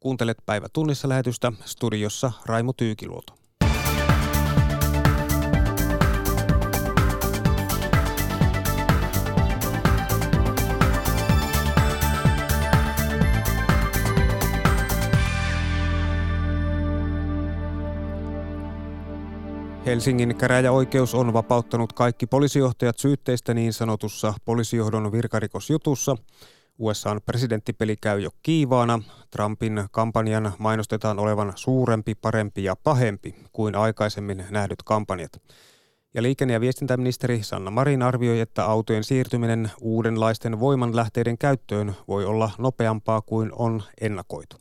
Kuuntelet päivä tunnissa lähetystä studiossa Raimo Tyykiluoto. Helsingin käräjäoikeus on vapauttanut kaikki poliisijohtajat syytteistä niin sanotussa poliisijohdon virkarikosjutussa. USAn presidenttipeli käy jo kiivaana. Trumpin kampanjan mainostetaan olevan suurempi, parempi ja pahempi kuin aikaisemmin nähdyt kampanjat. Ja liikenne- ja viestintäministeri Sanna Marin arvioi, että autojen siirtyminen uudenlaisten voimanlähteiden käyttöön voi olla nopeampaa kuin on ennakoitu.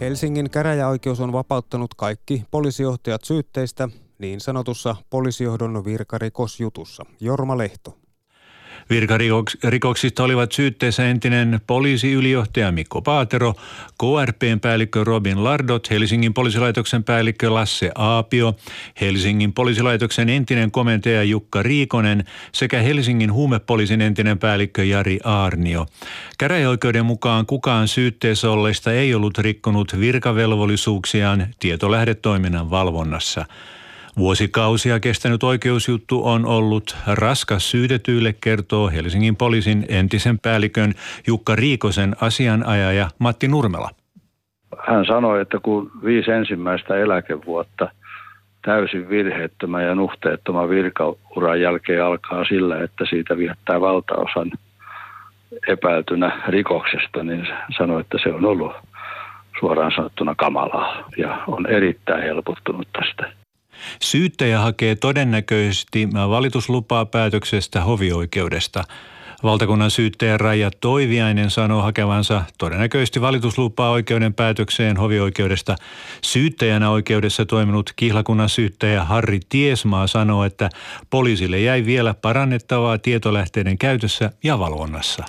Helsingin käräjäoikeus on vapauttanut kaikki poliisijohtajat syytteistä niin sanotussa poliisijohdon virkarikosjutussa. Jorma Lehto. Virkarikoksista olivat syytteessä entinen poliisiylijohtaja Mikko Paatero, KRPn päällikkö Robin Lardot, Helsingin poliisilaitoksen päällikkö Lasse Aapio, Helsingin poliisilaitoksen entinen komentaja Jukka Riikonen sekä Helsingin huumepoliisin entinen päällikkö Jari Aarnio. Käräjäoikeuden mukaan kukaan syytteessä olleista ei ollut rikkonut virkavelvollisuuksiaan tietolähdetoiminnan valvonnassa. Vuosikausia kestänyt oikeusjuttu on ollut raskas syytetyille, kertoo Helsingin poliisin entisen päällikön Jukka Riikosen asianajaja Matti Nurmela. Hän sanoi, että kun viisi ensimmäistä eläkevuotta täysin virheettömän ja nuhteettoman virkauran jälkeen alkaa sillä, että siitä viettää valtaosan epäiltynä rikoksesta, niin sanoi, että se on ollut suoraan sanottuna kamalaa ja on erittäin helpottunut tästä. Syyttäjä hakee todennäköisesti valituslupaa päätöksestä hovioikeudesta. Valtakunnan syyttäjä Raija Toiviainen sanoo hakevansa todennäköisesti valituslupaa oikeuden päätökseen hovioikeudesta. Syyttäjänä oikeudessa toiminut kihlakunnan syyttäjä Harri Tiesmaa sanoo, että poliisille jäi vielä parannettavaa tietolähteiden käytössä ja valvonnassa.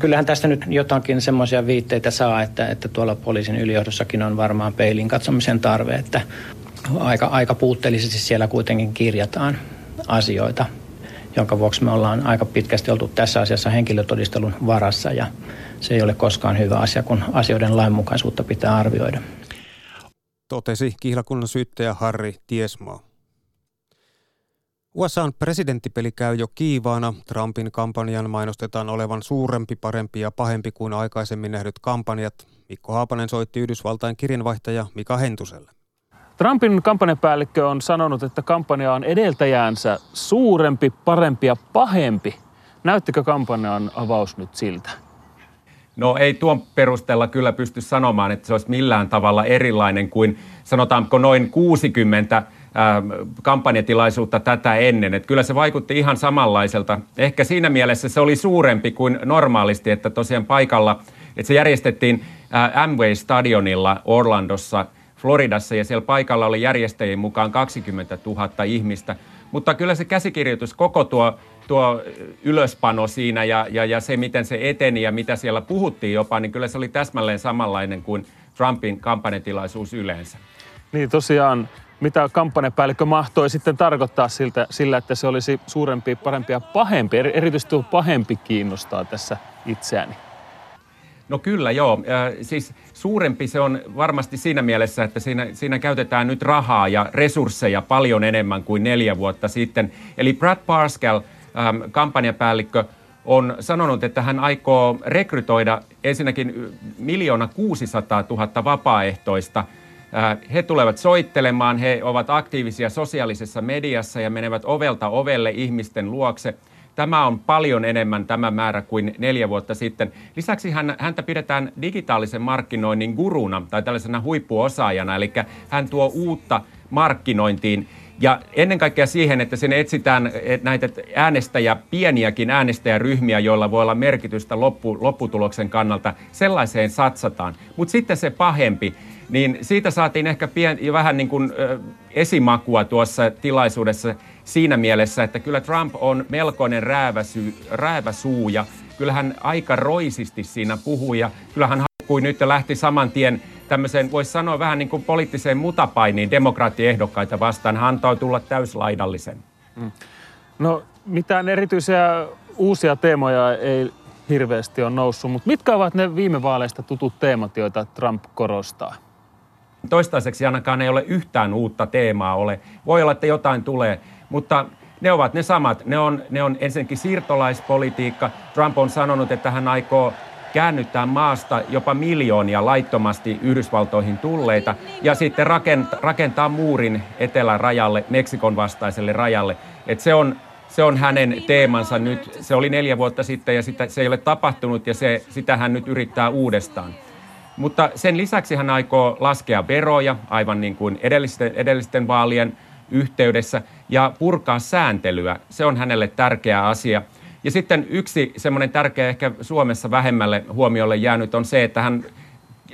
Kyllähän tästä nyt jotakin semmoisia viitteitä saa, että, että tuolla poliisin ylijohdossakin on varmaan peilin katsomisen tarve, että aika, aika puutteellisesti siellä kuitenkin kirjataan asioita, jonka vuoksi me ollaan aika pitkästi oltu tässä asiassa henkilötodistelun varassa ja se ei ole koskaan hyvä asia, kun asioiden lainmukaisuutta pitää arvioida. Totesi kihlakunnan syyttäjä Harri Tiesmaa. USAn presidenttipeli käy jo kiivaana. Trumpin kampanjan mainostetaan olevan suurempi, parempi ja pahempi kuin aikaisemmin nähdyt kampanjat. Mikko Haapanen soitti Yhdysvaltain kirjanvaihtaja Mika Hentuselle. Trumpin kampanjapäällikkö on sanonut, että kampanja on edeltäjäänsä suurempi, parempi ja pahempi. Näyttikö kampanjan avaus nyt siltä? No ei tuon perusteella kyllä pysty sanomaan, että se olisi millään tavalla erilainen kuin sanotaanko noin 60 kampanjatilaisuutta tätä ennen. Että kyllä se vaikutti ihan samanlaiselta. Ehkä siinä mielessä se oli suurempi kuin normaalisti, että tosiaan paikalla, että se järjestettiin Amway-stadionilla Orlandossa – Floridassa ja siellä paikalla oli järjestäjien mukaan 20 000 ihmistä. Mutta kyllä se käsikirjoitus, koko tuo, tuo ylöspano siinä ja, ja, ja se, miten se eteni ja mitä siellä puhuttiin jopa, niin kyllä se oli täsmälleen samanlainen kuin Trumpin kampanjatilaisuus yleensä. Niin tosiaan, mitä kampanjapäällikkö mahtoi sitten tarkoittaa siltä, sillä, että se olisi suurempi, parempi ja pahempi. Erityisesti tuo pahempi kiinnostaa tässä itseäni. No kyllä joo. Siis suurempi se on varmasti siinä mielessä, että siinä, siinä käytetään nyt rahaa ja resursseja paljon enemmän kuin neljä vuotta sitten. Eli Brad Parscale, ähm, kampanjapäällikkö, on sanonut, että hän aikoo rekrytoida ensinnäkin miljoona 600 000 vapaaehtoista. He tulevat soittelemaan, he ovat aktiivisia sosiaalisessa mediassa ja menevät ovelta ovelle ihmisten luokse – Tämä on paljon enemmän tämä määrä kuin neljä vuotta sitten. Lisäksi hän, häntä pidetään digitaalisen markkinoinnin guruna tai tällaisena huippuosaajana, eli hän tuo uutta markkinointiin ja ennen kaikkea siihen, että sinne etsitään näitä äänestäjä, pieniäkin äänestäjäryhmiä, joilla voi olla merkitystä loppu, lopputuloksen kannalta, sellaiseen satsataan. Mutta sitten se pahempi, niin siitä saatiin ehkä pien, vähän niin kuin, ö, esimakua tuossa tilaisuudessa siinä mielessä, että kyllä Trump on melkoinen rääväsy, rääväsuu ja kyllähän aika roisisti siinä puhui ja kyllähän haukkui nyt ja lähti saman tien tämmöiseen, voisi sanoa vähän niin kuin poliittiseen mutapainiin demokraattiehdokkaita vastaan. Hän antoi tulla täyslaidallisen. Mm. No mitään erityisiä uusia teemoja ei hirveästi ole noussut, mutta mitkä ovat ne viime vaaleista tutut teemat, joita Trump korostaa? Toistaiseksi ainakaan ei ole yhtään uutta teemaa ole. Voi olla, että jotain tulee, mutta ne ovat ne samat. Ne on, ne on ensinnäkin siirtolaispolitiikka. Trump on sanonut, että hän aikoo käännyttää maasta jopa miljoonia laittomasti Yhdysvaltoihin tulleita ja sitten rakentaa, rakentaa muurin etelärajalle, Meksikon vastaiselle rajalle. Et se, on, se on hänen teemansa nyt. Se oli neljä vuotta sitten ja sitä, se ei ole tapahtunut ja se, sitä hän nyt yrittää uudestaan. Mutta sen lisäksi hän aikoo laskea veroja, aivan niin kuin edellisten, edellisten vaalien yhteydessä, ja purkaa sääntelyä. Se on hänelle tärkeä asia. Ja sitten yksi semmoinen tärkeä, ehkä Suomessa vähemmälle huomiolle jäänyt on se, että hän,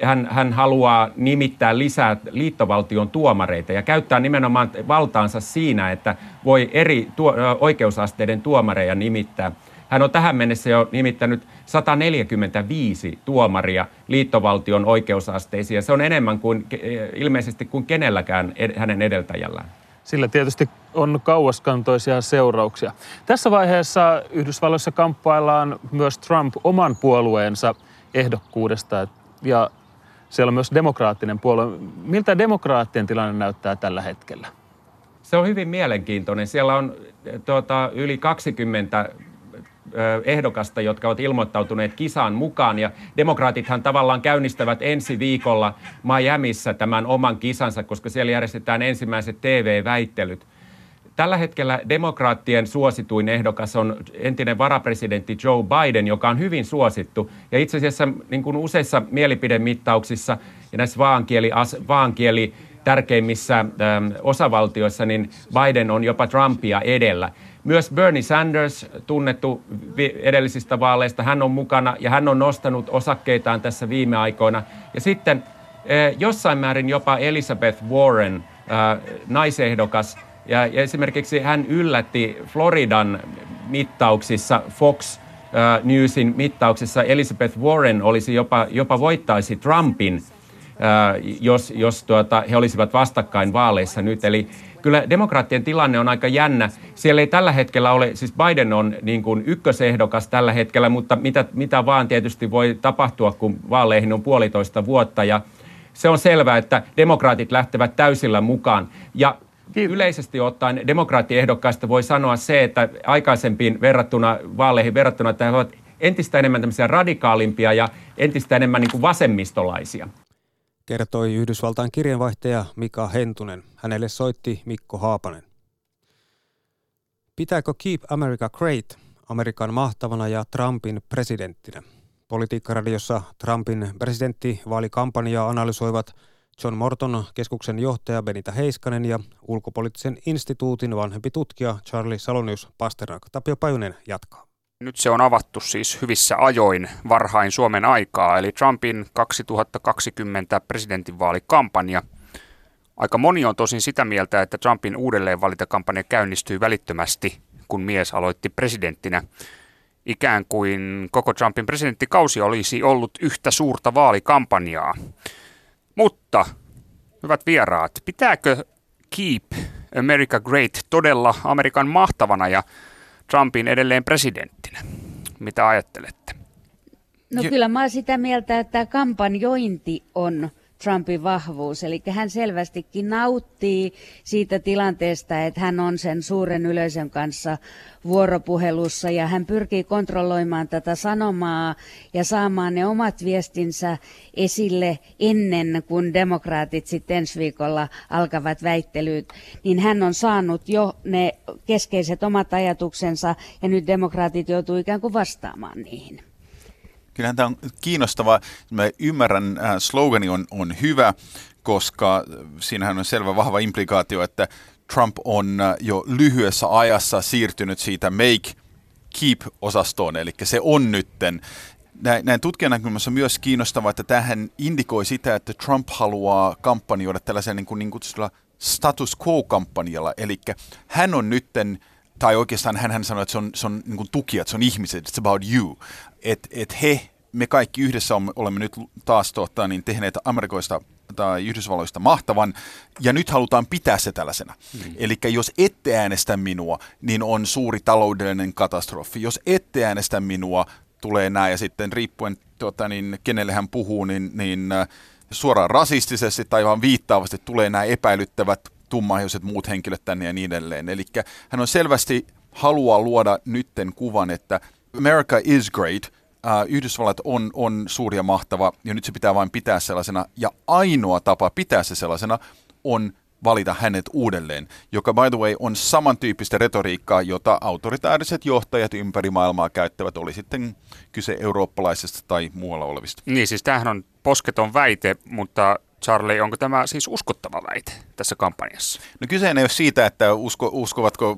hän, hän haluaa nimittää lisää liittovaltion tuomareita ja käyttää nimenomaan valtaansa siinä, että voi eri tuo, oikeusasteiden tuomareja nimittää. Hän on tähän mennessä jo nimittänyt 145 tuomaria liittovaltion oikeusasteisiin ja se on enemmän kuin ilmeisesti kuin kenelläkään hänen edeltäjällään. Sillä tietysti on kauaskantoisia seurauksia. Tässä vaiheessa Yhdysvalloissa kamppaillaan myös Trump oman puolueensa ehdokkuudesta ja siellä on myös demokraattinen puolue. Miltä demokraattien tilanne näyttää tällä hetkellä? Se on hyvin mielenkiintoinen. Siellä on tuota, yli 20 ehdokasta, jotka ovat ilmoittautuneet kisaan mukaan. Ja demokraatithan tavallaan käynnistävät ensi viikolla Miamiissa tämän oman kisansa, koska siellä järjestetään ensimmäiset TV-väittelyt. Tällä hetkellä demokraattien suosituin ehdokas on entinen varapresidentti Joe Biden, joka on hyvin suosittu. Ja itse asiassa niin kuin useissa mielipidemittauksissa ja näissä vaankieli, vaankieli tärkeimmissä ähm, osavaltioissa, niin Biden on jopa Trumpia edellä. Myös Bernie Sanders, tunnettu edellisistä vaaleista, hän on mukana ja hän on nostanut osakkeitaan tässä viime aikoina. Ja sitten eh, jossain määrin jopa Elizabeth Warren, eh, naisehdokas, ja, esimerkiksi hän yllätti Floridan mittauksissa Fox eh, Newsin mittauksissa Elizabeth Warren olisi jopa, jopa voittaisi Trumpin, jos, jos tuota, he olisivat vastakkain vaaleissa nyt. Eli kyllä demokraattien tilanne on aika jännä. Siellä ei tällä hetkellä ole, siis Biden on niin kuin ykkösehdokas tällä hetkellä, mutta mitä, mitä vaan tietysti voi tapahtua, kun vaaleihin on puolitoista vuotta. Ja se on selvää, että demokraatit lähtevät täysillä mukaan. Ja Yleisesti ottaen demokraattiehdokkaista voi sanoa se, että aikaisempiin verrattuna vaaleihin verrattuna, että he ovat entistä enemmän tämmöisiä radikaalimpia ja entistä enemmän niin kuin vasemmistolaisia kertoi Yhdysvaltain kirjeenvaihtaja Mika Hentunen. Hänelle soitti Mikko Haapanen. Pitääkö Keep America Great Amerikan mahtavana ja Trumpin presidenttinä? Politiikkaradiossa Trumpin presidenttivaalikampanjaa analysoivat John Morton, keskuksen johtaja Benita Heiskanen ja ulkopoliittisen instituutin vanhempi tutkija Charlie Salonius Pasternak. Tapio Pajunen jatkaa. Nyt se on avattu siis hyvissä ajoin varhain Suomen aikaa, eli Trumpin 2020 presidentinvaalikampanja. Aika moni on tosin sitä mieltä, että Trumpin uudelleenvalintakampanja käynnistyi välittömästi, kun mies aloitti presidenttinä. Ikään kuin koko Trumpin presidenttikausi olisi ollut yhtä suurta vaalikampanjaa. Mutta, hyvät vieraat, pitääkö Keep America Great todella Amerikan mahtavana ja Trumpin edelleen presidenttinä. Mitä ajattelette? No kyllä mä olen sitä mieltä, että kampanjointi on Trumpin vahvuus. Eli hän selvästikin nauttii siitä tilanteesta, että hän on sen suuren yleisön kanssa vuoropuhelussa ja hän pyrkii kontrolloimaan tätä sanomaa ja saamaan ne omat viestinsä esille ennen kuin demokraatit sitten ensi viikolla alkavat väittelyt, niin hän on saanut jo ne keskeiset omat ajatuksensa ja nyt demokraatit joutuu ikään kuin vastaamaan niihin. Kyllähän tämä on kiinnostavaa. Mä ymmärrän, äh, slogani on, on hyvä, koska siinähän on selvä vahva implikaatio, että Trump on äh, jo lyhyessä ajassa siirtynyt siitä make keep-osastoon, eli se on nytten. Näin, näin tutkijan näkökulmassa on myös kiinnostavaa, että tähän indikoi sitä, että Trump haluaa kampanjoida tällaisella niin, kuin, niin kutsutulla status quo-kampanjalla, eli hän on nytten tai oikeastaan hän, hän sanoi, että se on, se on niin tukijat, se on ihmiset, it's about you että et he me kaikki yhdessä olemme nyt taas tuottaa, niin tehneet Amerikoista tai Yhdysvalloista mahtavan, ja nyt halutaan pitää se tällaisena. Mm. Eli jos ette äänestä minua, niin on suuri taloudellinen katastrofi. Jos ette äänestä minua, tulee nämä, ja sitten riippuen tuota, niin, kenelle hän puhuu, niin, niin äh, suoraan rasistisesti tai vaan viittaavasti tulee nämä epäilyttävät tummaihoiset muut henkilöt tänne ja niin edelleen. Eli hän on selvästi haluaa luoda nytten kuvan, että America is great – äh, Yhdysvallat on, on suuri ja mahtava, ja nyt se pitää vain pitää sellaisena, ja ainoa tapa pitää se sellaisena on valita hänet uudelleen, joka by the way on samantyyppistä retoriikkaa, jota autoritaariset johtajat ympäri maailmaa käyttävät, oli sitten kyse eurooppalaisesta tai muualla olevista. Niin, siis tämähän on posketon väite, mutta Charlie, onko tämä siis uskottava väite tässä kampanjassa? No kyse ei ole siitä, että usko, uskovatko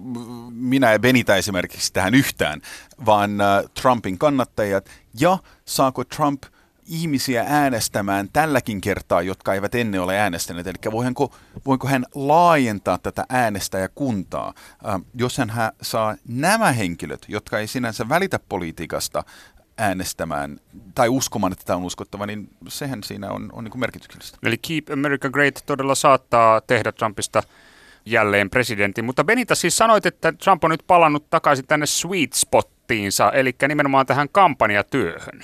minä ja Benita esimerkiksi tähän yhtään, vaan uh, Trumpin kannattajat ja saako Trump ihmisiä äänestämään tälläkin kertaa, jotka eivät ennen ole äänestäneet. Eli voinko, voinko hän laajentaa tätä äänestäjäkuntaa, uh, jos hän saa nämä henkilöt, jotka ei sinänsä välitä politiikasta, äänestämään tai uskomaan, että tämä on uskottava, niin sehän siinä on, on niin merkityksellistä. Eli Keep America Great todella saattaa tehdä Trumpista jälleen presidentin. Mutta Benita siis sanoit, että Trump on nyt palannut takaisin tänne sweet spottiinsa, eli nimenomaan tähän kampanjatyöhön.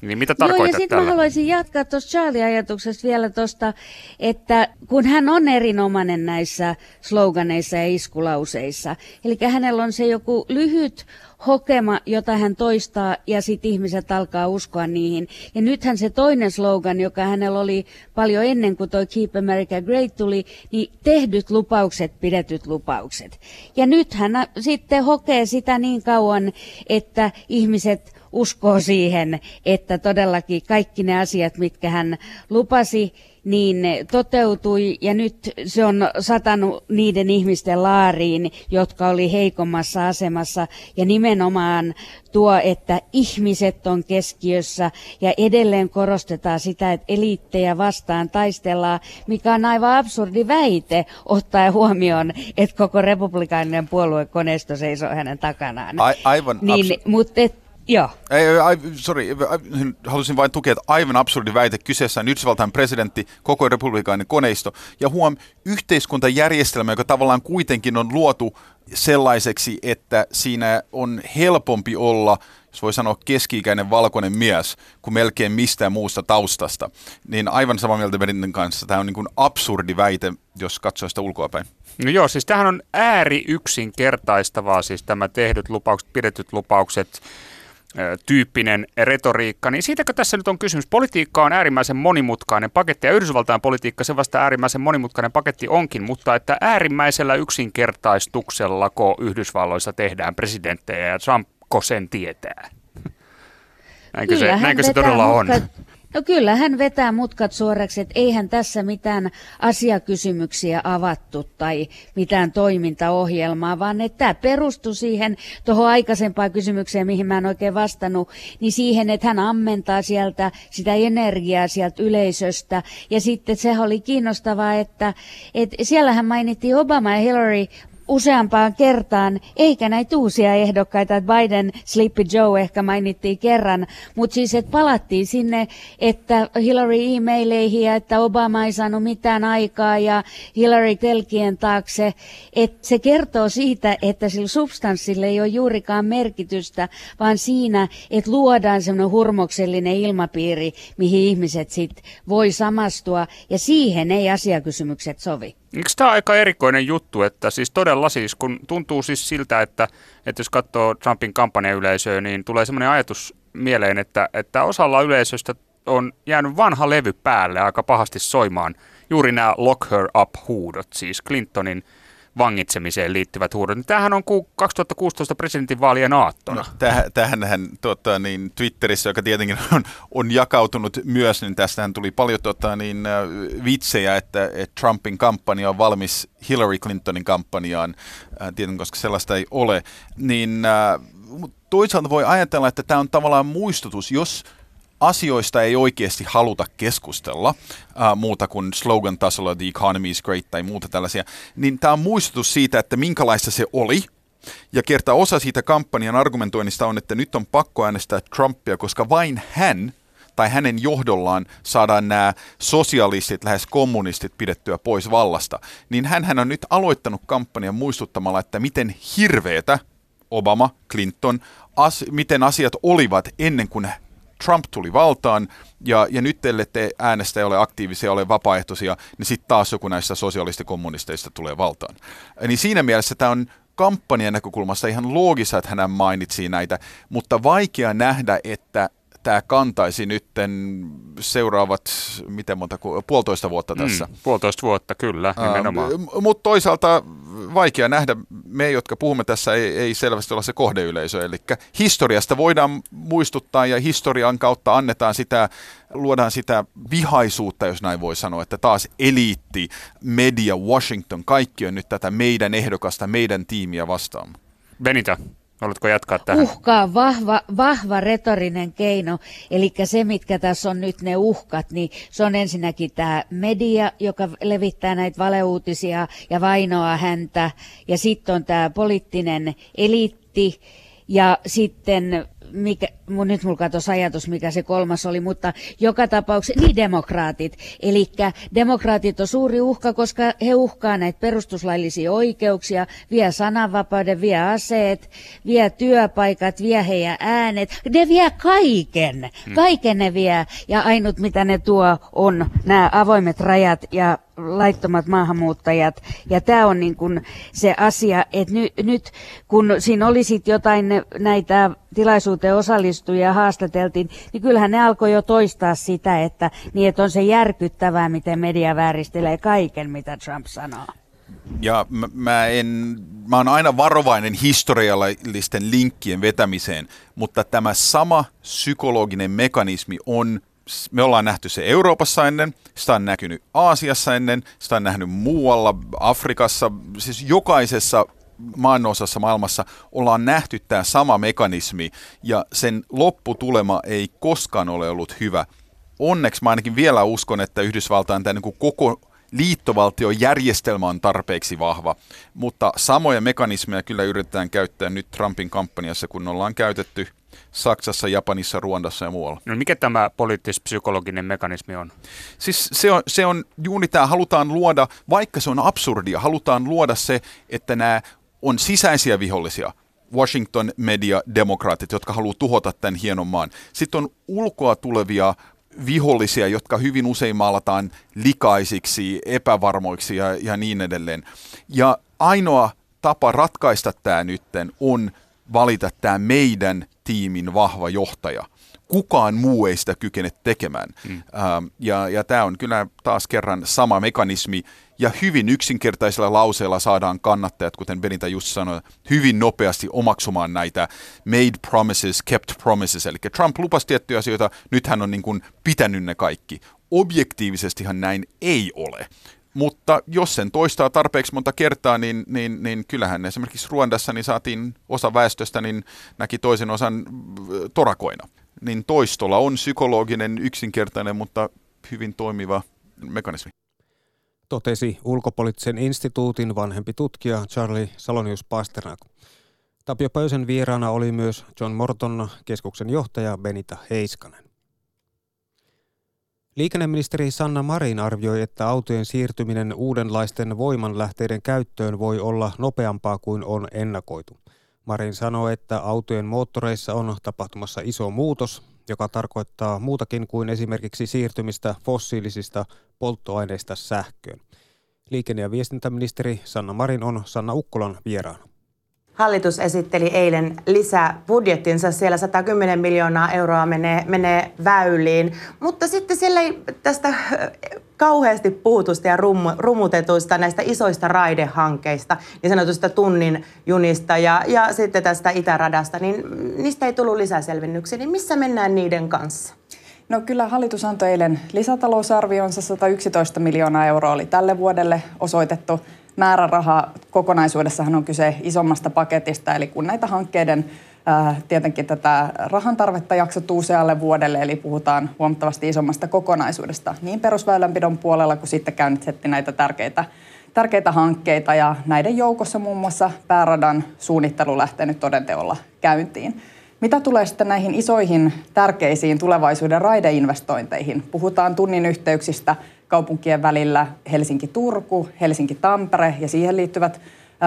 Niin mitä tarkoitat Joo, ja sitten mä haluaisin jatkaa tuosta Charlie-ajatuksesta vielä tuosta, että kun hän on erinomainen näissä sloganeissa ja iskulauseissa, eli hänellä on se joku lyhyt hokema, jota hän toistaa ja sitten ihmiset alkaa uskoa niihin. Ja nythän se toinen slogan, joka hänellä oli paljon ennen kuin toi Keep America Great tuli, niin tehdyt lupaukset, pidetyt lupaukset. Ja nyt hän sitten hokee sitä niin kauan, että ihmiset uskoo siihen, että todellakin kaikki ne asiat, mitkä hän lupasi, niin toteutui ja nyt se on satanut niiden ihmisten laariin, jotka oli heikommassa asemassa ja nimenomaan tuo, että ihmiset on keskiössä ja edelleen korostetaan sitä, että eliittejä vastaan taistellaan, mikä on aivan absurdi väite ottaen huomioon, että koko republikaaninen puoluekoneisto seisoo hänen takanaan. A- aivan niin, mutta Joo. Ei, ei, sorry, halusin vain tukea, että aivan absurdi väite. Kyseessä on Yhdysvaltain presidentti, koko republikaaninen koneisto. Ja huom, yhteiskuntajärjestelmä, joka tavallaan kuitenkin on luotu sellaiseksi, että siinä on helpompi olla, jos voi sanoa keski-ikäinen valkoinen mies, kuin melkein mistään muusta taustasta. Niin aivan samaa mieltä Berinten kanssa. Tämä on niin kuin absurdi väite, jos katsoo sitä ulkoapäin. No joo, siis tämähän on ääri yksinkertaistavaa, siis tämä tehdyt lupaukset, pidetyt lupaukset, tyyppinen retoriikka, niin siitäkö tässä nyt on kysymys? Politiikka on äärimmäisen monimutkainen paketti ja Yhdysvaltain politiikka se vasta äärimmäisen monimutkainen paketti onkin, mutta että äärimmäisellä yksinkertaistuksellako Yhdysvalloissa tehdään presidenttejä ja Trumpko sen tietää? Näinkö se, näinkö se todella on? No kyllä hän vetää mutkat suoraksi, että eihän tässä mitään asiakysymyksiä avattu tai mitään toimintaohjelmaa, vaan että tämä perustui siihen tuohon aikaisempaan kysymykseen, mihin mä en oikein vastannut, niin siihen, että hän ammentaa sieltä sitä energiaa sieltä yleisöstä. Ja sitten se oli kiinnostavaa, että, että siellähän mainittiin Obama ja Hillary useampaan kertaan, eikä näitä uusia ehdokkaita, Biden, Sleepy Joe ehkä mainittiin kerran, mutta siis että palattiin sinne, että Hillary e-maileihin ja että Obama ei saanut mitään aikaa ja Hillary telkien taakse, että se kertoo siitä, että sillä substanssilla ei ole juurikaan merkitystä, vaan siinä, että luodaan semmoinen hurmoksellinen ilmapiiri, mihin ihmiset sitten voi samastua. Ja siihen ei asiakysymykset sovi. Eikö tämä aika erikoinen juttu, että siis todella siis, kun tuntuu siis siltä, että, että jos katsoo Trumpin kampanjayleisöä, niin tulee sellainen ajatus mieleen, että, että osalla yleisöstä on jäänyt vanha levy päälle aika pahasti soimaan. Juuri nämä lock her up huudot, siis Clintonin vangitsemiseen liittyvät huudot. Niin tämähän on 2016 presidentinvaalien aattona. No, tähän hän tota, niin Twitterissä, joka tietenkin on, on jakautunut myös, niin tästähän tuli paljon tota, niin, vitsejä, että, että Trumpin kampanja on valmis Hillary Clintonin kampanjaan, tietenkin koska sellaista ei ole. Niin, toisaalta voi ajatella, että tämä on tavallaan muistutus, jos asioista ei oikeasti haluta keskustella uh, muuta kuin slogan-tasolla The economy is great tai muuta tällaisia, niin tämä on muistutus siitä, että minkälaista se oli. Ja kerta osa siitä kampanjan argumentoinnista on, että nyt on pakko äänestää Trumpia, koska vain hän tai hänen johdollaan saadaan nämä sosialistit, lähes kommunistit pidettyä pois vallasta, niin hän on nyt aloittanut kampanjan muistuttamalla, että miten hirveetä Obama, Clinton, as, miten asiat olivat ennen kuin Trump tuli valtaan, ja, ja nyt te äänestä ole aktiivisia, ole vapaaehtoisia, niin sitten taas joku näistä sosialistikommunisteista tulee valtaan. Niin siinä mielessä tämä on kampanjan näkökulmasta ihan loogista, että hän mainitsi näitä, mutta vaikea nähdä, että tämä kantaisi nytten seuraavat, miten monta, puolitoista vuotta mm, tässä. Mm, puolitoista vuotta, kyllä, nimenomaan. Ähm, Mutta toisaalta vaikea nähdä, me jotka puhumme tässä ei, ei selvästi olla se kohdeyleisö, eli historiasta voidaan muistuttaa ja historian kautta annetaan sitä, luodaan sitä vihaisuutta, jos näin voi sanoa, että taas eliitti, media, Washington, kaikki on nyt tätä meidän ehdokasta, meidän tiimiä vastaan. Benita, Haluatko jatkaa tähän? Uhka on vahva, vahva retorinen keino. Eli se, mitkä tässä on nyt ne uhkat, niin se on ensinnäkin tämä media, joka levittää näitä valeuutisia ja vainoaa häntä. Ja sitten on tämä poliittinen eliitti ja sitten mikä, mun, nyt mulla katosi ajatus, mikä se kolmas oli, mutta joka tapauksessa, niin demokraatit. Eli demokraatit on suuri uhka, koska he uhkaa näitä perustuslaillisia oikeuksia, vie sananvapauden, vie aseet, vie työpaikat, vie heidän äänet. Ne vie kaiken, hmm. kaiken ne vie. Ja ainut mitä ne tuo on nämä avoimet rajat ja laittomat maahanmuuttajat. Ja tämä on niin kuin se asia, että ny, nyt kun siinä oli sit jotain näitä tilaisuuteen osallistujia haastateltiin, niin kyllähän ne alkoi jo toistaa sitä, että, niin että on se järkyttävää, miten media vääristelee kaiken, mitä Trump sanoo. Ja mä, mä, en, mä oon aina varovainen historiallisten linkkien vetämiseen, mutta tämä sama psykologinen mekanismi on me ollaan nähty se Euroopassa ennen, sitä on näkynyt Aasiassa ennen, sitä on nähnyt muualla, Afrikassa, siis jokaisessa maanosassa maailmassa ollaan nähty tämä sama mekanismi ja sen lopputulema ei koskaan ole ollut hyvä. Onneksi mä ainakin vielä uskon, että Yhdysvaltain tämä niin koko liittovaltiojärjestelmä on tarpeeksi vahva, mutta samoja mekanismeja kyllä yritetään käyttää nyt Trumpin kampanjassa, kun ollaan käytetty Saksassa, Japanissa, Ruandassa ja muualla. No mikä tämä poliittis-psykologinen mekanismi on? Siis se on, se on juuri tämä, halutaan luoda, vaikka se on absurdia, halutaan luoda se, että nämä on sisäisiä vihollisia. Washington media demokraatit, jotka haluaa tuhota tämän hienon maan. Sitten on ulkoa tulevia vihollisia, jotka hyvin usein maalataan likaisiksi, epävarmoiksi ja, ja niin edelleen. Ja ainoa tapa ratkaista tämä nytten on valita tämä meidän tiimin vahva johtaja. Kukaan muu ei sitä kykene tekemään. Mm. Ähm, ja ja tämä on kyllä taas kerran sama mekanismi, ja hyvin yksinkertaisella lauseella saadaan kannattajat, kuten Benita just sanoi, hyvin nopeasti omaksumaan näitä made promises, kept promises. Eli Trump lupasi tiettyjä asioita, nyt hän on niin kuin pitänyt ne kaikki. Objektiivisestihan näin ei ole. Mutta jos sen toistaa tarpeeksi monta kertaa, niin, niin, niin kyllähän esimerkiksi Ruandassa niin saatiin osa väestöstä, niin näki toisen osan torakoina. Niin toistolla on psykologinen, yksinkertainen, mutta hyvin toimiva mekanismi. Totesi ulkopoliittisen instituutin vanhempi tutkija Charlie Salonius Pasternak. Tapio Pöysen vieraana oli myös John Morton, keskuksen johtaja Benita Heiskanen. Liikenneministeri Sanna Marin arvioi, että autojen siirtyminen uudenlaisten voimanlähteiden käyttöön voi olla nopeampaa kuin on ennakoitu. Marin sanoi, että autojen moottoreissa on tapahtumassa iso muutos, joka tarkoittaa muutakin kuin esimerkiksi siirtymistä fossiilisista polttoaineista sähköön. Liikenne- ja viestintäministeri Sanna Marin on Sanna Ukkolan vieraana. Hallitus esitteli eilen lisää budjettinsa. Siellä 110 miljoonaa euroa menee, menee väyliin. Mutta sitten siellä ei tästä kauheasti puhutusta ja rum, rumutetuista näistä isoista raidehankkeista, niin sanotusta tunnin junista ja, ja sitten tästä itäradasta, niin niistä ei tullut lisäselvennyksiä. Niin missä mennään niiden kanssa? No kyllä hallitus antoi eilen lisätalousarvionsa 111 miljoonaa euroa oli tälle vuodelle osoitettu määräraha kokonaisuudessahan on kyse isommasta paketista, eli kun näitä hankkeiden tietenkin tätä rahan tarvetta jaksot usealle vuodelle, eli puhutaan huomattavasti isommasta kokonaisuudesta niin perusväylänpidon puolella kuin sitten käynnistettiin näitä tärkeitä tärkeitä hankkeita ja näiden joukossa muun muassa pääradan suunnittelu lähtee nyt todenteolla käyntiin. Mitä tulee sitten näihin isoihin tärkeisiin tulevaisuuden raideinvestointeihin? Puhutaan tunnin yhteyksistä kaupunkien välillä Helsinki-Turku, Helsinki-Tampere ja siihen liittyvät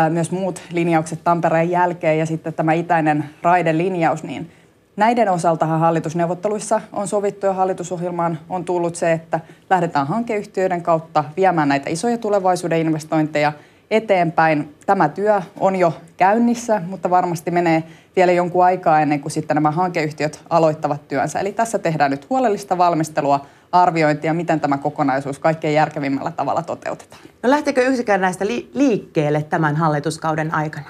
myös muut linjaukset Tampereen jälkeen ja sitten tämä itäinen raidelinjaus, niin näiden osaltahan hallitusneuvotteluissa on sovittu ja hallitusohjelmaan on tullut se, että lähdetään hankeyhtiöiden kautta viemään näitä isoja tulevaisuuden investointeja eteenpäin. Tämä työ on jo käynnissä, mutta varmasti menee vielä jonkun aikaa ennen kuin sitten nämä hankeyhtiöt aloittavat työnsä. Eli tässä tehdään nyt huolellista valmistelua arviointia, miten tämä kokonaisuus kaikkein järkevimmällä tavalla toteutetaan. No lähtekö yksikään näistä li- liikkeelle tämän hallituskauden aikana?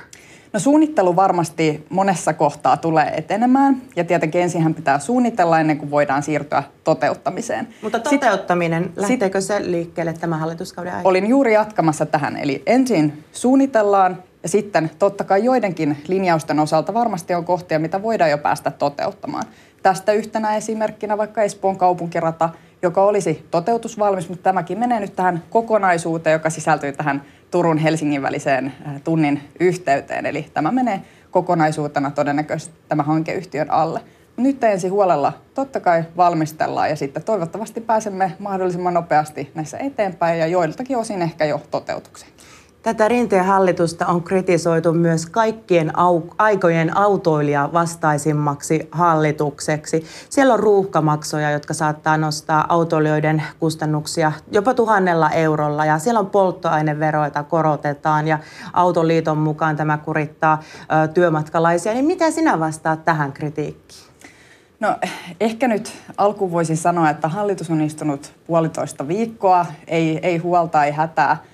No suunnittelu varmasti monessa kohtaa tulee etenemään ja tietenkin ensin pitää suunnitella ennen kuin voidaan siirtyä toteuttamiseen. Mutta toteuttaminen, sit, lähteekö se liikkeelle tämän hallituskauden aikana? Olin juuri jatkamassa tähän, eli ensin suunnitellaan ja sitten totta kai joidenkin linjausten osalta varmasti on kohtia, mitä voidaan jo päästä toteuttamaan. Tästä yhtenä esimerkkinä vaikka Espoon kaupunkirata, joka olisi toteutusvalmis, mutta tämäkin menee nyt tähän kokonaisuuteen, joka sisältyy tähän Turun Helsingin väliseen äh, tunnin yhteyteen. Eli tämä menee kokonaisuutena todennäköisesti tämä hankeyhtiön alle. Nyt ensin huolella totta kai valmistellaan ja sitten toivottavasti pääsemme mahdollisimman nopeasti näissä eteenpäin ja joiltakin osin ehkä jo toteutukseen. Tätä rinteen hallitusta on kritisoitu myös kaikkien au- aikojen autoilija vastaisimmaksi hallitukseksi. Siellä on ruuhkamaksoja, jotka saattaa nostaa autoilijoiden kustannuksia jopa tuhannella eurolla. Ja siellä on polttoaineveroita korotetaan ja Autoliiton mukaan tämä kurittaa ö, työmatkalaisia. Niin mitä sinä vastaat tähän kritiikkiin? No ehkä nyt alkuun voisin sanoa, että hallitus on istunut puolitoista viikkoa, ei, ei huolta, ei hätää –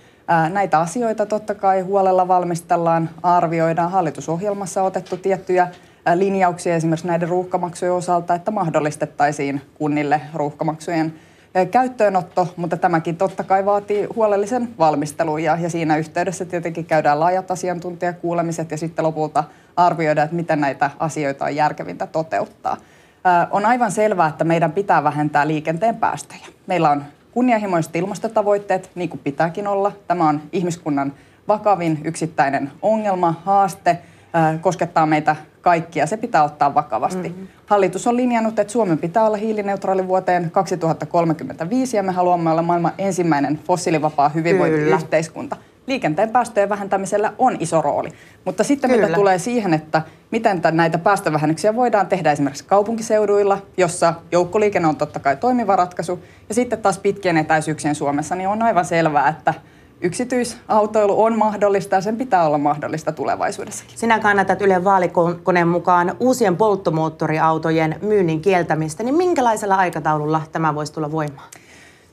Näitä asioita totta kai huolella valmistellaan, arvioidaan. Hallitusohjelmassa on otettu tiettyjä linjauksia esimerkiksi näiden ruuhkamaksujen osalta, että mahdollistettaisiin kunnille ruuhkamaksujen käyttöönotto, mutta tämäkin totta kai vaatii huolellisen valmistelun ja, ja siinä yhteydessä tietenkin käydään laajat asiantuntijakuulemiset ja sitten lopulta arvioidaan, että miten näitä asioita on järkevintä toteuttaa. On aivan selvää, että meidän pitää vähentää liikenteen päästöjä. Meillä on kunnianhimoiset ilmastotavoitteet, niin kuin pitääkin olla. Tämä on ihmiskunnan vakavin yksittäinen ongelma, haaste, koskettaa meitä kaikkia. Se pitää ottaa vakavasti. Mm-hmm. Hallitus on linjannut, että Suomen pitää olla hiilineutraali vuoteen 2035 ja me haluamme olla maailman ensimmäinen fossiilivapaa hyvinvointiyhteiskunta. Kyllä liikenteen päästöjen vähentämisellä on iso rooli. Mutta sitten Kyllä. mitä tulee siihen, että miten näitä päästövähennyksiä voidaan tehdä esimerkiksi kaupunkiseuduilla, jossa joukkoliikenne on totta kai toimiva ratkaisu, ja sitten taas pitkien etäisyyksien Suomessa, niin on aivan selvää, että yksityisautoilu on mahdollista ja sen pitää olla mahdollista tulevaisuudessakin. Sinä kannatat Ylen vaalikoneen mukaan uusien polttomoottoriautojen myynnin kieltämistä, niin minkälaisella aikataululla tämä voisi tulla voimaan?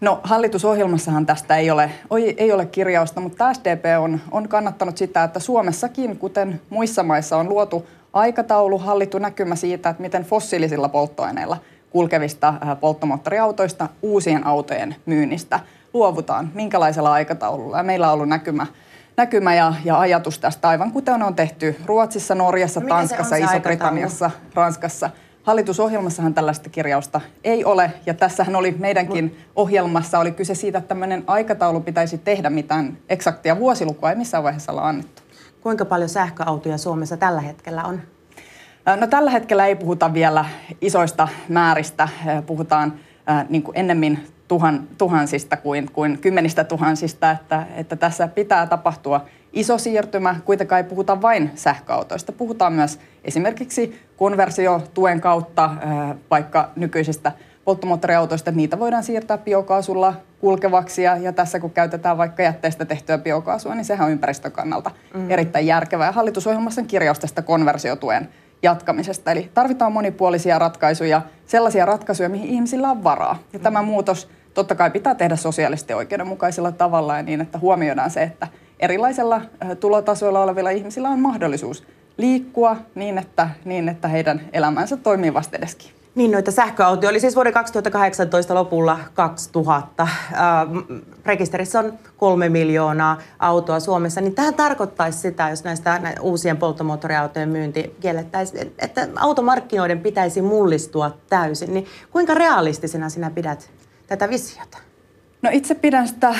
No hallitusohjelmassahan tästä ei ole, ei ole kirjausta, mutta SDP on, on kannattanut sitä, että Suomessakin, kuten muissa maissa, on luotu aikataulu, hallittu näkymä siitä, että miten fossiilisilla polttoaineilla kulkevista äh, polttomoottoriautoista uusien autojen myynnistä luovutaan, minkälaisella aikataululla. Ja meillä on ollut näkymä, näkymä ja, ja ajatus tästä, aivan kuten on tehty Ruotsissa, Norjassa, no, Tanskassa, Iso-Britanniassa, Ranskassa – Hallitusohjelmassahan tällaista kirjausta ei ole, ja tässähän oli meidänkin ohjelmassa oli kyse siitä, että tämmöinen aikataulu pitäisi tehdä, mitään eksaktia vuosilukua ei missään vaiheessa olla annettu. Kuinka paljon sähköautoja Suomessa tällä hetkellä on? No tällä hetkellä ei puhuta vielä isoista määristä, puhutaan niin kuin ennemmin tuhan, tuhansista kuin, kuin kymmenistä tuhansista, että, että tässä pitää tapahtua iso siirtymä. Kuitenkaan ei puhuta vain sähköautoista, puhutaan myös esimerkiksi konversiotuen kautta vaikka nykyisistä polttomoottoriautoista, että niitä voidaan siirtää biokaasulla kulkevaksi ja, ja tässä kun käytetään vaikka jätteestä tehtyä biokaasua, niin sehän on ympäristön kannalta mm. erittäin järkevää. Hallitusohjelmassa on kirjaus tästä konversiotuen jatkamisesta. Eli tarvitaan monipuolisia ratkaisuja, sellaisia ratkaisuja, mihin ihmisillä on varaa. Ja tämä mm. muutos totta kai pitää tehdä sosiaalisesti oikeudenmukaisella tavalla ja niin, että huomioidaan se, että erilaisella tulotasoilla olevilla ihmisillä on mahdollisuus liikkua niin, että, niin, että heidän elämänsä toimii vastedeskin. Niin, noita sähköautoja oli siis vuoden 2018 lopulla 2000. Äh, rekisterissä on kolme miljoonaa autoa Suomessa, niin tämä tarkoittaisi sitä, jos näistä uusien polttomoottoriautojen myynti kiellettäisiin, että automarkkinoiden pitäisi mullistua täysin. Niin kuinka realistisena sinä pidät tätä visiota? No itse pidän sitä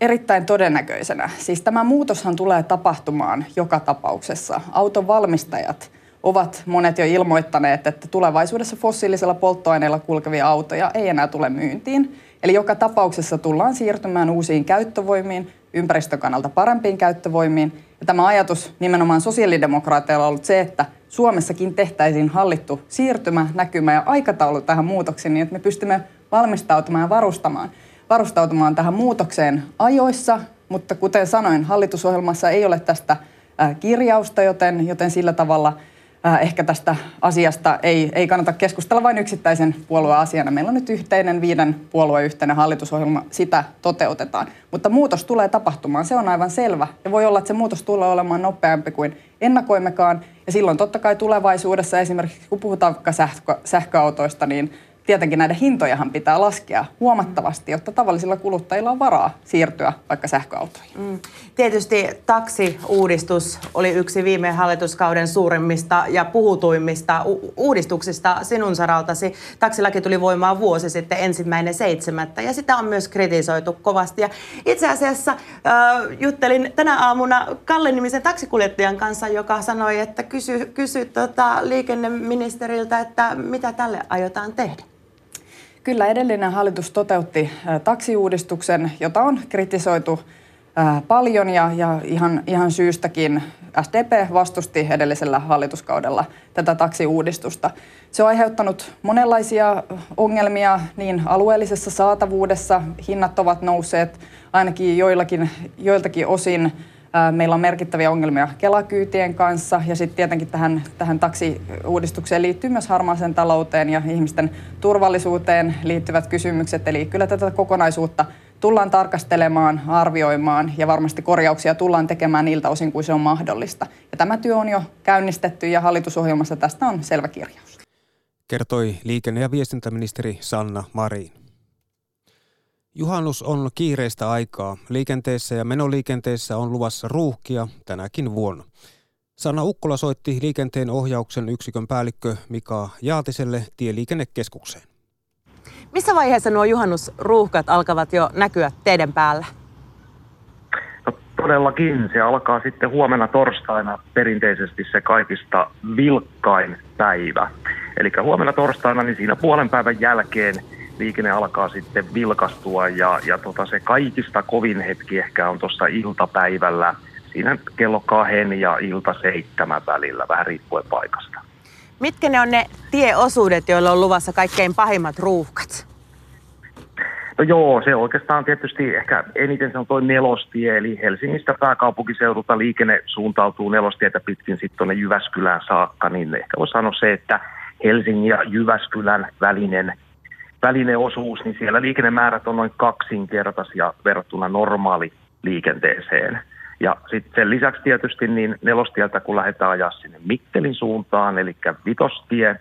erittäin todennäköisenä. Siis tämä muutoshan tulee tapahtumaan joka tapauksessa. Auton valmistajat ovat monet jo ilmoittaneet, että tulevaisuudessa fossiilisella polttoaineella kulkevia autoja ei enää tule myyntiin. Eli joka tapauksessa tullaan siirtymään uusiin käyttövoimiin, ympäristön kannalta parempiin käyttövoimiin. Ja tämä ajatus nimenomaan sosiaalidemokraateilla on ollut se, että Suomessakin tehtäisiin hallittu siirtymä, näkymä ja aikataulu tähän muutokseen niin, että me pystymme valmistautumaan ja varustamaan, varustautumaan tähän muutokseen ajoissa. Mutta kuten sanoin, hallitusohjelmassa ei ole tästä kirjausta, joten, joten sillä tavalla – ehkä tästä asiasta ei, ei kannata keskustella vain yksittäisen puolueen asiana. Meillä on nyt yhteinen viiden puolueen yhteinen hallitusohjelma, sitä toteutetaan. Mutta muutos tulee tapahtumaan, se on aivan selvä. Ja voi olla, että se muutos tulee olemaan nopeampi kuin ennakoimmekaan. Ja silloin totta kai tulevaisuudessa esimerkiksi, kun puhutaan sähkö, sähköautoista, niin tietenkin näiden hintojahan pitää laskea huomattavasti, jotta tavallisilla kuluttajilla on varaa siirtyä vaikka sähköautoihin. Mm. Tietysti taksiuudistus oli yksi viime hallituskauden suurimmista ja puhutuimmista u- uudistuksista sinun saraltasi. Taksilaki tuli voimaan vuosi sitten ensimmäinen seitsemättä ja sitä on myös kritisoitu kovasti. Ja itse asiassa äh, juttelin tänä aamuna Kalle-nimisen taksikuljettajan kanssa, joka sanoi, että kysy, kysy tota, liikenneministeriltä, että mitä tälle aiotaan tehdä. Kyllä edellinen hallitus toteutti taksiuudistuksen, jota on kritisoitu paljon ja, ja ihan, ihan syystäkin SDP vastusti edellisellä hallituskaudella tätä taksiuudistusta. Se on aiheuttanut monenlaisia ongelmia niin alueellisessa saatavuudessa, hinnat ovat nousseet ainakin joillakin, joiltakin osin Meillä on merkittäviä ongelmia Kelakyytien kanssa ja sitten tietenkin tähän, tähän taksiuudistukseen liittyy myös harmaaseen talouteen ja ihmisten turvallisuuteen liittyvät kysymykset. Eli kyllä tätä kokonaisuutta tullaan tarkastelemaan, arvioimaan ja varmasti korjauksia tullaan tekemään niiltä osin kuin se on mahdollista. Ja tämä työ on jo käynnistetty ja hallitusohjelmassa tästä on selvä kirjaus. Kertoi liikenne- ja viestintäministeri Sanna Marin. Juhannus on kiireistä aikaa. Liikenteessä ja menoliikenteessä on luvassa ruuhkia tänäkin vuonna. Sanna Ukkola soitti liikenteen ohjauksen yksikön päällikkö Mika Jaatiselle Tieliikennekeskukseen. Missä vaiheessa nuo juhannusruuhkat alkavat jo näkyä teidän päällä? No, todellakin. Se alkaa sitten huomenna torstaina perinteisesti se kaikista vilkkain päivä. Eli huomenna torstaina, niin siinä puolen päivän jälkeen – liikenne alkaa sitten vilkastua ja, ja tota se kaikista kovin hetki ehkä on tuossa iltapäivällä siinä kello kahden ja ilta seitsemän välillä, vähän riippuen paikasta. Mitkä ne on ne tieosuudet, joilla on luvassa kaikkein pahimmat ruuhkat? No joo, se oikeastaan tietysti ehkä eniten se on tuo nelostie, eli Helsingistä pääkaupunkiseudulta liikenne suuntautuu nelostietä pitkin sitten tuonne Jyväskylään saakka, niin ehkä voi sanoa se, että Helsingin ja Jyväskylän välinen välineosuus, niin siellä liikennemäärät on noin kaksinkertaisia verrattuna normaali liikenteeseen. Ja sitten sen lisäksi tietysti niin nelostieltä, kun lähdetään ajaa sinne Mikkelin suuntaan, eli vitostie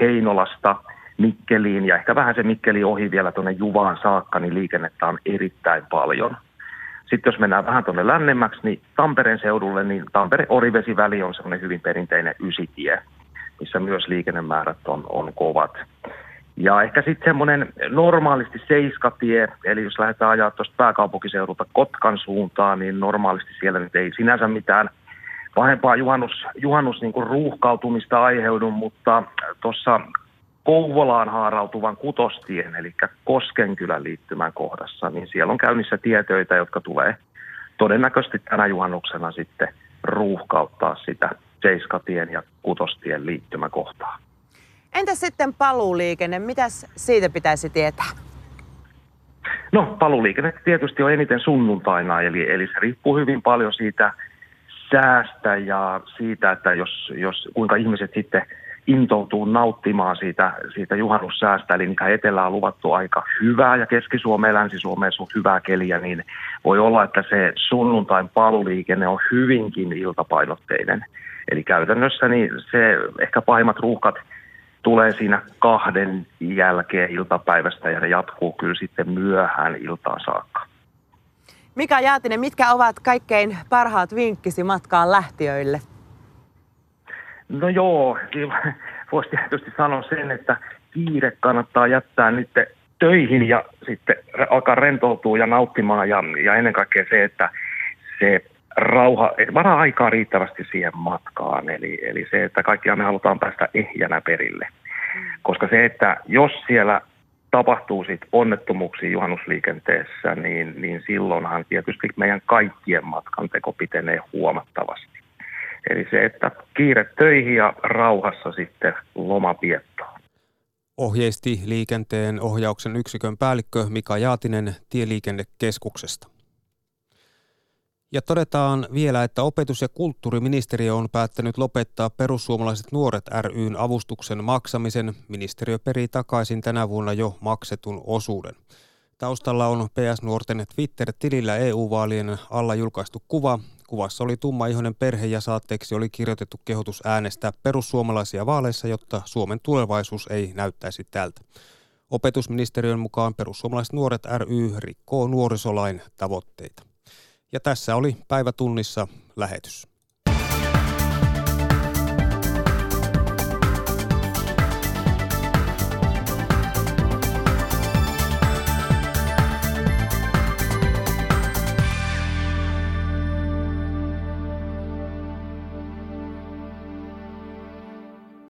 Heinolasta Mikkeliin ja ehkä vähän se Mikkeli ohi vielä tuonne Juvaan saakka, niin liikennettä on erittäin paljon. Sitten jos mennään vähän tuonne lännemmäksi, niin Tampereen seudulle, niin Tampere-Orivesi-väli on semmoinen hyvin perinteinen ysitie, missä myös liikennemäärät on, on kovat. Ja ehkä sitten semmoinen normaalisti seiskatie, eli jos lähdetään ajaa tuosta pääkaupunkiseudulta Kotkan suuntaan, niin normaalisti siellä nyt ei sinänsä mitään pahempaa juhannus, juhannus niin kuin ruuhkautumista aiheudu, mutta tuossa Kouvolaan haarautuvan kutostien, eli Koskenkylän liittymän kohdassa, niin siellä on käynnissä tietöitä, jotka tulee todennäköisesti tänä juhannuksena sitten ruuhkauttaa sitä Seiskatien ja Kutostien liittymäkohtaa. Entä sitten paluuliikenne? Mitäs siitä pitäisi tietää? No paluuliikenne tietysti on eniten sunnuntaina, eli, eli se riippuu hyvin paljon siitä säästä ja siitä, että jos, jos kuinka ihmiset sitten intoutuu nauttimaan siitä, siitä juhannussäästä, eli mikä etelä on luvattu aika hyvää ja Keski-Suomeen Länsi-Suomeen suht hyvää keliä, niin voi olla, että se sunnuntain paluuliikenne on hyvinkin iltapainotteinen. Eli käytännössä niin se ehkä pahimmat ruuhkat – tulee siinä kahden jälkeen iltapäivästä ja ne jatkuu kyllä sitten myöhään iltaan saakka. Mika Jaatinen, mitkä ovat kaikkein parhaat vinkkisi matkaan lähtiöille? No joo, voisi tietysti sanoa sen, että kiire kannattaa jättää nyt töihin ja sitten alkaa rentoutua ja nauttimaan ja, ja ennen kaikkea se, että se rauha, varaa aikaa riittävästi siihen matkaan. Eli, eli se, että kaikkia me halutaan päästä ehjänä perille. Koska se, että jos siellä tapahtuu sit onnettomuuksia juhannusliikenteessä, niin, niin silloinhan tietysti meidän kaikkien matkanteko pitenee huomattavasti. Eli se, että kiire töihin ja rauhassa sitten lomapiettoon. Ohjeisti liikenteen ohjauksen yksikön päällikkö Mika Jaatinen Tieliikennekeskuksesta. Ja todetaan vielä, että opetus- ja kulttuuriministeriö on päättänyt lopettaa perussuomalaiset nuoret ryn avustuksen maksamisen. Ministeriö perii takaisin tänä vuonna jo maksetun osuuden. Taustalla on PS-nuorten Twitter-tilillä EU-vaalien alla julkaistu kuva. Kuvassa oli tummaihoinen perhe ja saatteeksi oli kirjoitettu kehotus äänestää perussuomalaisia vaaleissa, jotta Suomen tulevaisuus ei näyttäisi tältä. Opetusministeriön mukaan perussuomalaiset nuoret ry rikkoo nuorisolain tavoitteita. Ja tässä oli päivätunnissa lähetys.